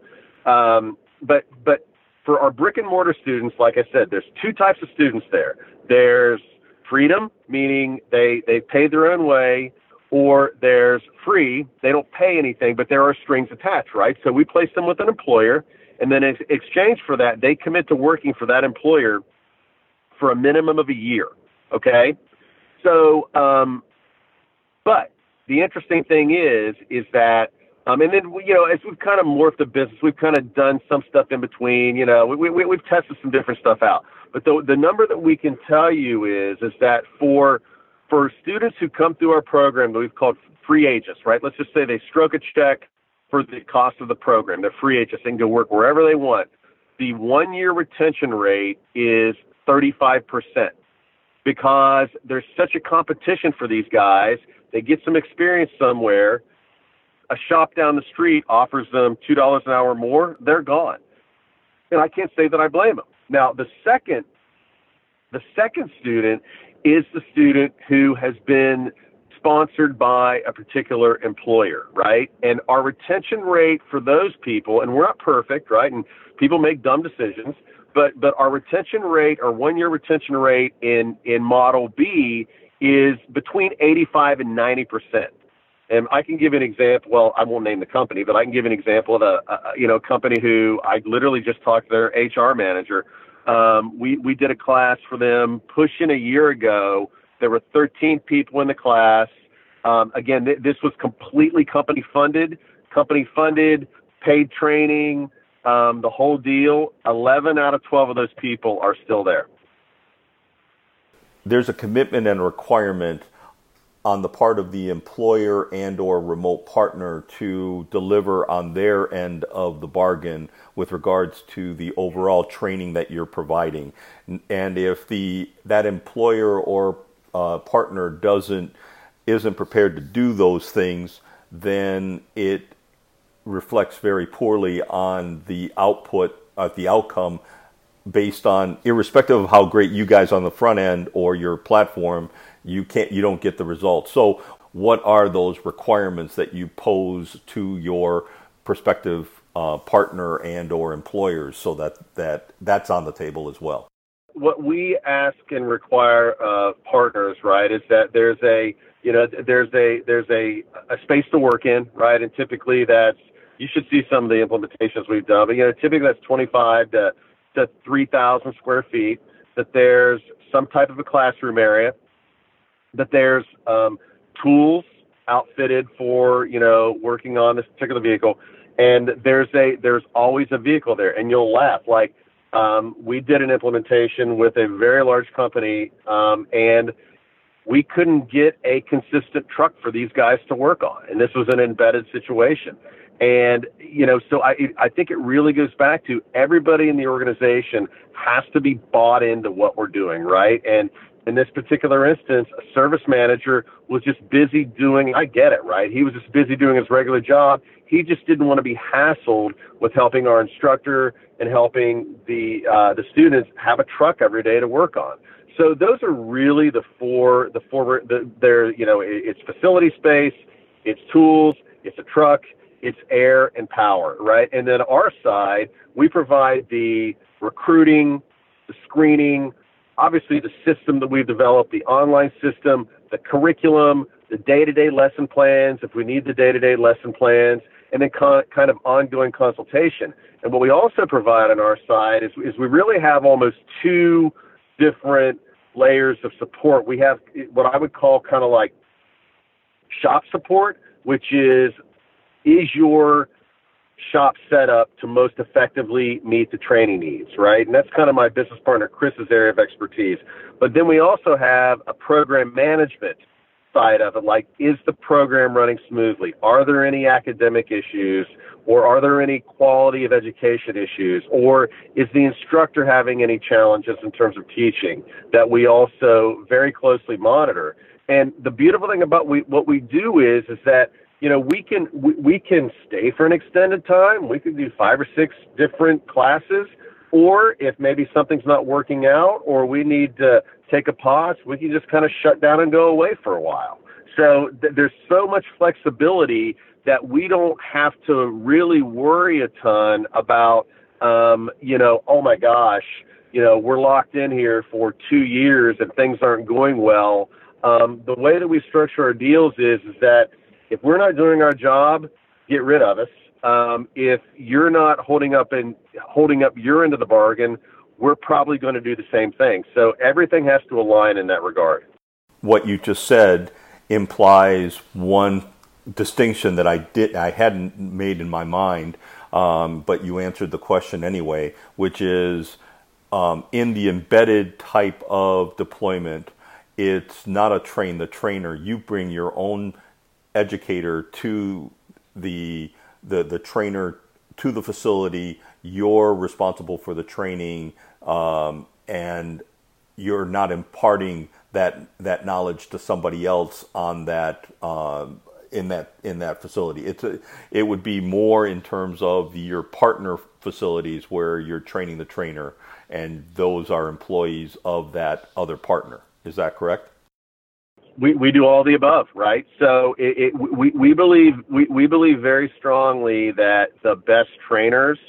Speaker 2: Um, but but for our brick and mortar students, like I said, there's two types of students there. There's freedom, meaning they they pay their own way, or there's free, they don't pay anything, but there are strings attached, right? So we place them with an employer, and then in exchange for that, they commit to working for that employer for a minimum of a year. Okay, so, um, but the interesting thing is, is that, um, and then you know, as we've kind of morphed the business, we've kind of done some stuff in between. You know, we, we we've tested some different stuff out. But the the number that we can tell you is, is that for for students who come through our program that we've called free agents, right? Let's just say they stroke a check for the cost of the program. They're free agents. They can go work wherever they want. The one year retention rate is 35 percent because there's such a competition for these guys. They get some experience somewhere. A shop down the street offers them two dollars an hour more. They're gone, and I can't say that I blame them. Now, the second, the second student is the student who has been sponsored by a particular employer, right? And our retention rate for those people, and we're not perfect, right? And people make dumb decisions, but but our retention rate, our one year retention rate in in Model B is between 85 and 90 percent. And I can give an example. Well, I won't name the company, but I can give an example of a, a you know company who I literally just talked to their HR manager. Um, we we did a class for them pushing a year ago. There were 13 people in the class. Um, again, th- this was completely company funded. Company funded, paid training, um, the whole deal, 11 out of 12 of those people are still there.
Speaker 1: There's a commitment and requirement on the part of the employer and or remote partner to deliver on their end of the bargain with regards to the overall training that you're providing. And if the that employer or uh, partner doesn't isn't prepared to do those things then it reflects very poorly on the output uh, the outcome based on irrespective of how great you guys on the front end or your platform you can't you don't get the results. So what are those requirements that you pose to your prospective uh, partner and or employers so that that that's on the table as well?
Speaker 2: What we ask and require uh, partners right is that there's a you know there's a there's a, a space to work in right and typically that's you should see some of the implementations we've done but you know typically that's 25 to to 3000 square feet that there's some type of a classroom area that there's um, tools outfitted for you know working on this particular vehicle, and there's a there's always a vehicle there, and you'll laugh like um, we did an implementation with a very large company, um, and we couldn't get a consistent truck for these guys to work on, and this was an embedded situation. And you know, so I I think it really goes back to everybody in the organization has to be bought into what we're doing, right? And in this particular instance, a service manager was just busy doing, I get it, right? He was just busy doing his regular job. He just didn't want to be hassled with helping our instructor and helping the, uh, the students have a truck every day to work on. So those are really the four, the four, the, they're, you know, it's facility space, it's tools, it's a truck, it's air and power, right? And then our side, we provide the recruiting, the screening, obviously the system that we've developed, the online system, the curriculum, the day-to-day lesson plans, if we need the day-to-day lesson plans, and then con- kind of ongoing consultation. And what we also provide on our side is, is we really have almost two different layers of support. We have what I would call kind of like shop support, which is is your shop set up to most effectively meet the training needs, right? And that's kind of my business partner Chris's area of expertise. But then we also have a program management side of it, like is the program running smoothly? Are there any academic issues? Or are there any quality of education issues? Or is the instructor having any challenges in terms of teaching that we also very closely monitor? And the beautiful thing about we, what we do is, is that you know, we can we, we can stay for an extended time. We could do five or six different classes, or if maybe something's not working out, or we need to take a pause, we can just kind of shut down and go away for a while. So th- there's so much flexibility that we don't have to really worry a ton about, um, you know, oh my gosh, you know, we're locked in here for two years and things aren't going well. Um, the way that we structure our deals is is that if we're not doing our job, get rid of us. Um, if you're not holding up and holding up your end of the bargain, we're probably going to do the same thing. So everything has to align in that regard.
Speaker 1: What you just said implies one distinction that I did I hadn't made in my mind, um, but you answered the question anyway, which is um, in the embedded type of deployment, it's not a train the trainer. You bring your own educator to the the the trainer to the facility. You're responsible for the training, um, and you're not imparting that that knowledge to somebody else on that um, in that in that facility. It's a, it would be more in terms of your partner facilities where you're training the trainer, and those are employees of that other partner. Is that correct?
Speaker 2: We, we do all the above, right? So it, it, we, we believe we, we believe very strongly that the best trainers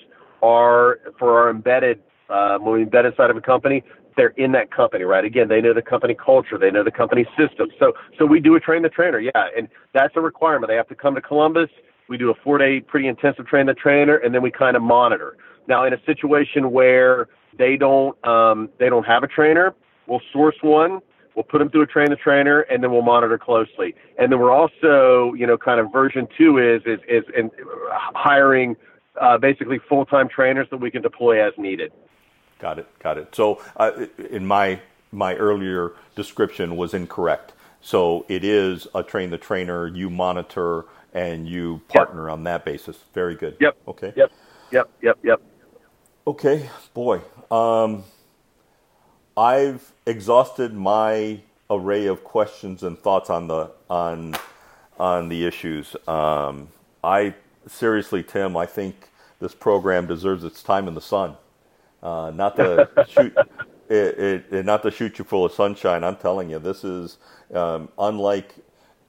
Speaker 2: are for our embedded um, when we embed inside of a company, they're in that company, right? Again, they know the company culture, they know the company system. So so we do a train the trainer, yeah, and that's a requirement. They have to come to Columbus. We do a four day pretty intensive train the trainer, and then we kind of monitor. Now, in a situation where they don't um, they don't have a trainer, we'll source one We'll put them through a train the trainer, and then we'll monitor closely. And then we're also, you know, kind of version two is is is in hiring uh, basically full time trainers that we can deploy as needed.
Speaker 1: Got it. Got it. So uh, in my my earlier description was incorrect. So it is a train the trainer. You monitor and you partner yep. on that basis. Very good.
Speaker 2: Yep.
Speaker 1: Okay.
Speaker 2: Yep. Yep. Yep. Yep.
Speaker 1: Okay, boy. Um, I've exhausted my array of questions and thoughts on the on on the issues. Um, I seriously, Tim, I think this program deserves its time in the sun. Uh, not to shoot, it, it, it, not to shoot you full of sunshine. I'm telling you, this is um, unlike.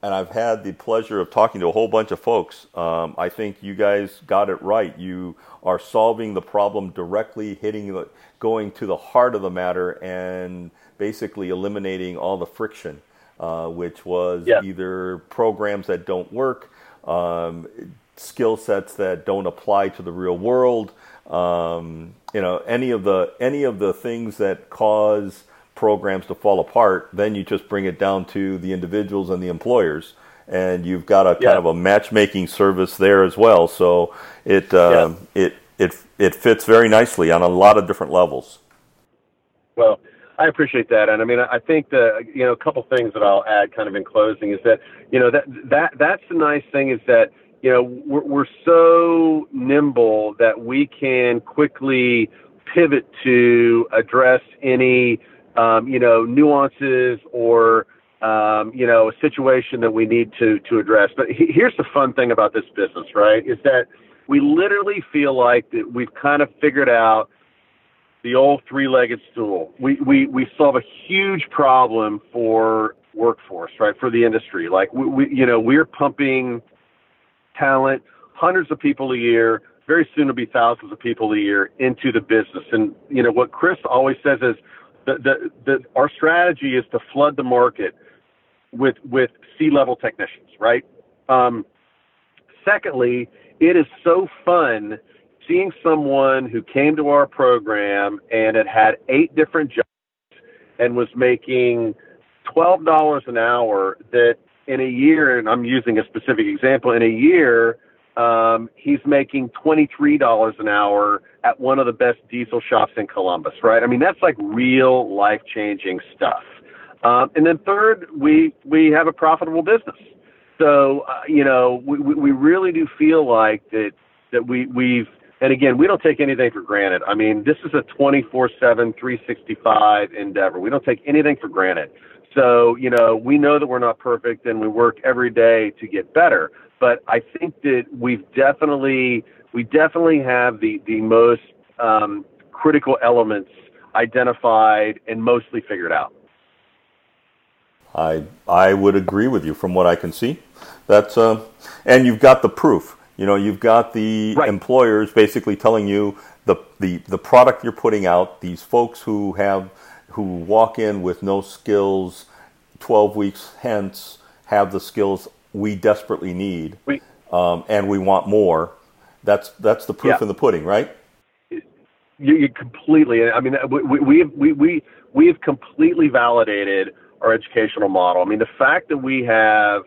Speaker 1: And I've had the pleasure of talking to a whole bunch of folks. Um, I think you guys got it right. You are solving the problem directly, hitting the, going to the heart of the matter, and basically eliminating all the friction, uh, which was yeah. either programs that don't work, um, skill sets that don't apply to the real world. Um, you know, any of the any of the things that cause programs to fall apart, then you just bring it down to the individuals and the employers, and you've got a yeah. kind of a matchmaking service there as well. So it uh, yeah. it it it fits very nicely on a lot of different levels.
Speaker 2: Well, I appreciate that, and I mean, I think the you know a couple things that I'll add, kind of in closing, is that you know that that that's the nice thing is that you know we're, we're so nimble that we can quickly pivot to address any um, you know nuances or um, you know a situation that we need to to address. But he, here's the fun thing about this business, right? Is that we literally feel like that we've kind of figured out the old three-legged stool. We we we solve a huge problem for workforce, right? For the industry. Like we, we you know, we're pumping talent, hundreds of people a year, very soon will be thousands of people a year into the business. And you know what Chris always says is the the, the our strategy is to flood the market with with C-level technicians, right? Um, secondly, it is so fun seeing someone who came to our program and had had eight different jobs and was making twelve dollars an hour that in a year and i'm using a specific example in a year um, he's making twenty three dollars an hour at one of the best diesel shops in columbus right i mean that's like real life changing stuff um, and then third we we have a profitable business so uh, you know we, we really do feel like that that we we've and again, we don't take anything for granted. I mean, this is a 24 7, 365 endeavor. We don't take anything for granted. So, you know, we know that we're not perfect and we work every day to get better. But I think that we've definitely, we definitely have the, the most um, critical elements identified and mostly figured out.
Speaker 1: I, I would agree with you from what I can see. That's, uh, and you've got the proof you know, you've got the right. employers basically telling you the, the, the product you're putting out, these folks who have who walk in with no skills 12 weeks hence have the skills we desperately need we, um, and we want more. That's, that's the proof yeah. in the pudding, right?
Speaker 2: You, you completely. I mean, we, we, we, we, we have completely validated our educational model. I mean, the fact that we have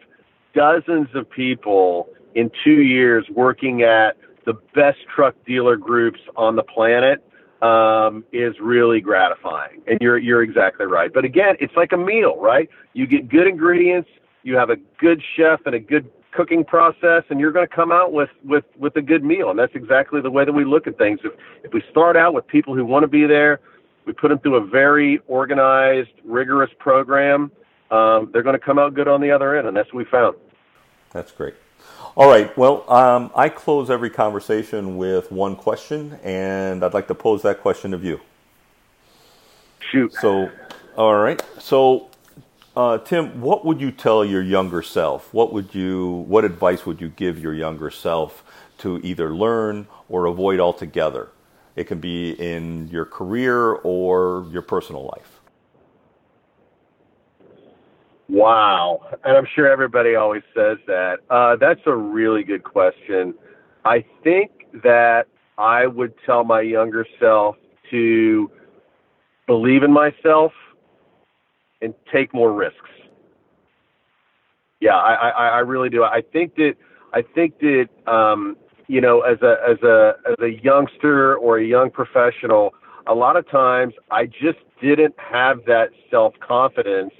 Speaker 2: dozens of people in two years working at the best truck dealer groups on the planet um, is really gratifying. And you're you're exactly right. But again, it's like a meal, right? You get good ingredients, you have a good chef and a good cooking process, and you're going to come out with with with a good meal. And that's exactly the way that we look at things. If if we start out with people who want to be there, we put them through a very organized, rigorous program. Um, they're going to come out good on the other end, and that's what we found.
Speaker 1: That's great. All right. Well, um, I close every conversation with one question, and I'd like to pose that question of you.
Speaker 2: Shoot.
Speaker 1: So, all right. So, uh, Tim, what would you tell your younger self? What would you? What advice would you give your younger self to either learn or avoid altogether? It can be in your career or your personal life.
Speaker 2: Wow. And I'm sure everybody always says that. Uh, that's a really good question. I think that I would tell my younger self to believe in myself and take more risks. Yeah, I, I, I really do. I think that I think that um, you know, as a as a as a youngster or a young professional, a lot of times I just didn't have that self confidence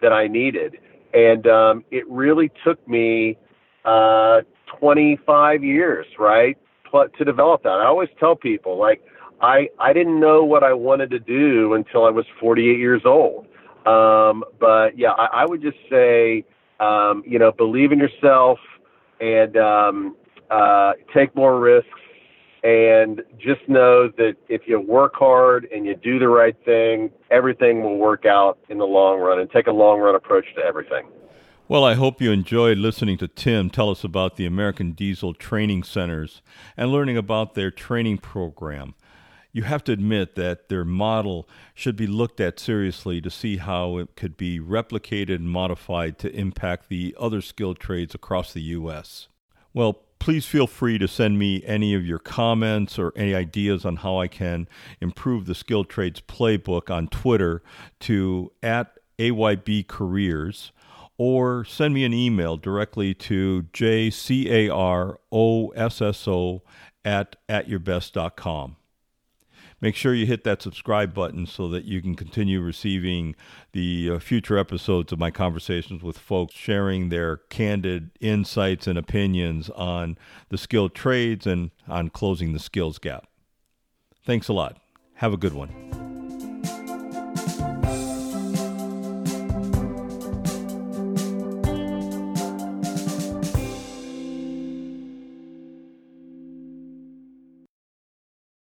Speaker 2: that I needed. And um, it really took me uh, 25 years, right, to develop that. I always tell people, like, I, I didn't know what I wanted to do until I was 48 years old. Um, but yeah, I, I would just say, um, you know, believe in yourself and um, uh, take more risks. And just know that if you work hard and you do the right thing, everything will work out in the long run and take a long run approach to everything.
Speaker 1: Well, I hope you enjoyed listening to Tim tell us about the American Diesel Training Centers and learning about their training program you have to admit that their model should be looked at seriously to see how it could be replicated and modified to impact the other skilled trades across the U.S. Well, please feel free to send me any of your comments or any ideas on how I can improve the skilled trades playbook on Twitter to at AYB Careers or send me an email directly to jcarosso at atyourbest.com. Make sure you hit that subscribe button so that you can continue receiving the uh, future episodes of my conversations with folks sharing their candid insights and opinions on the skilled trades and on closing the skills gap. Thanks a lot. Have a good one.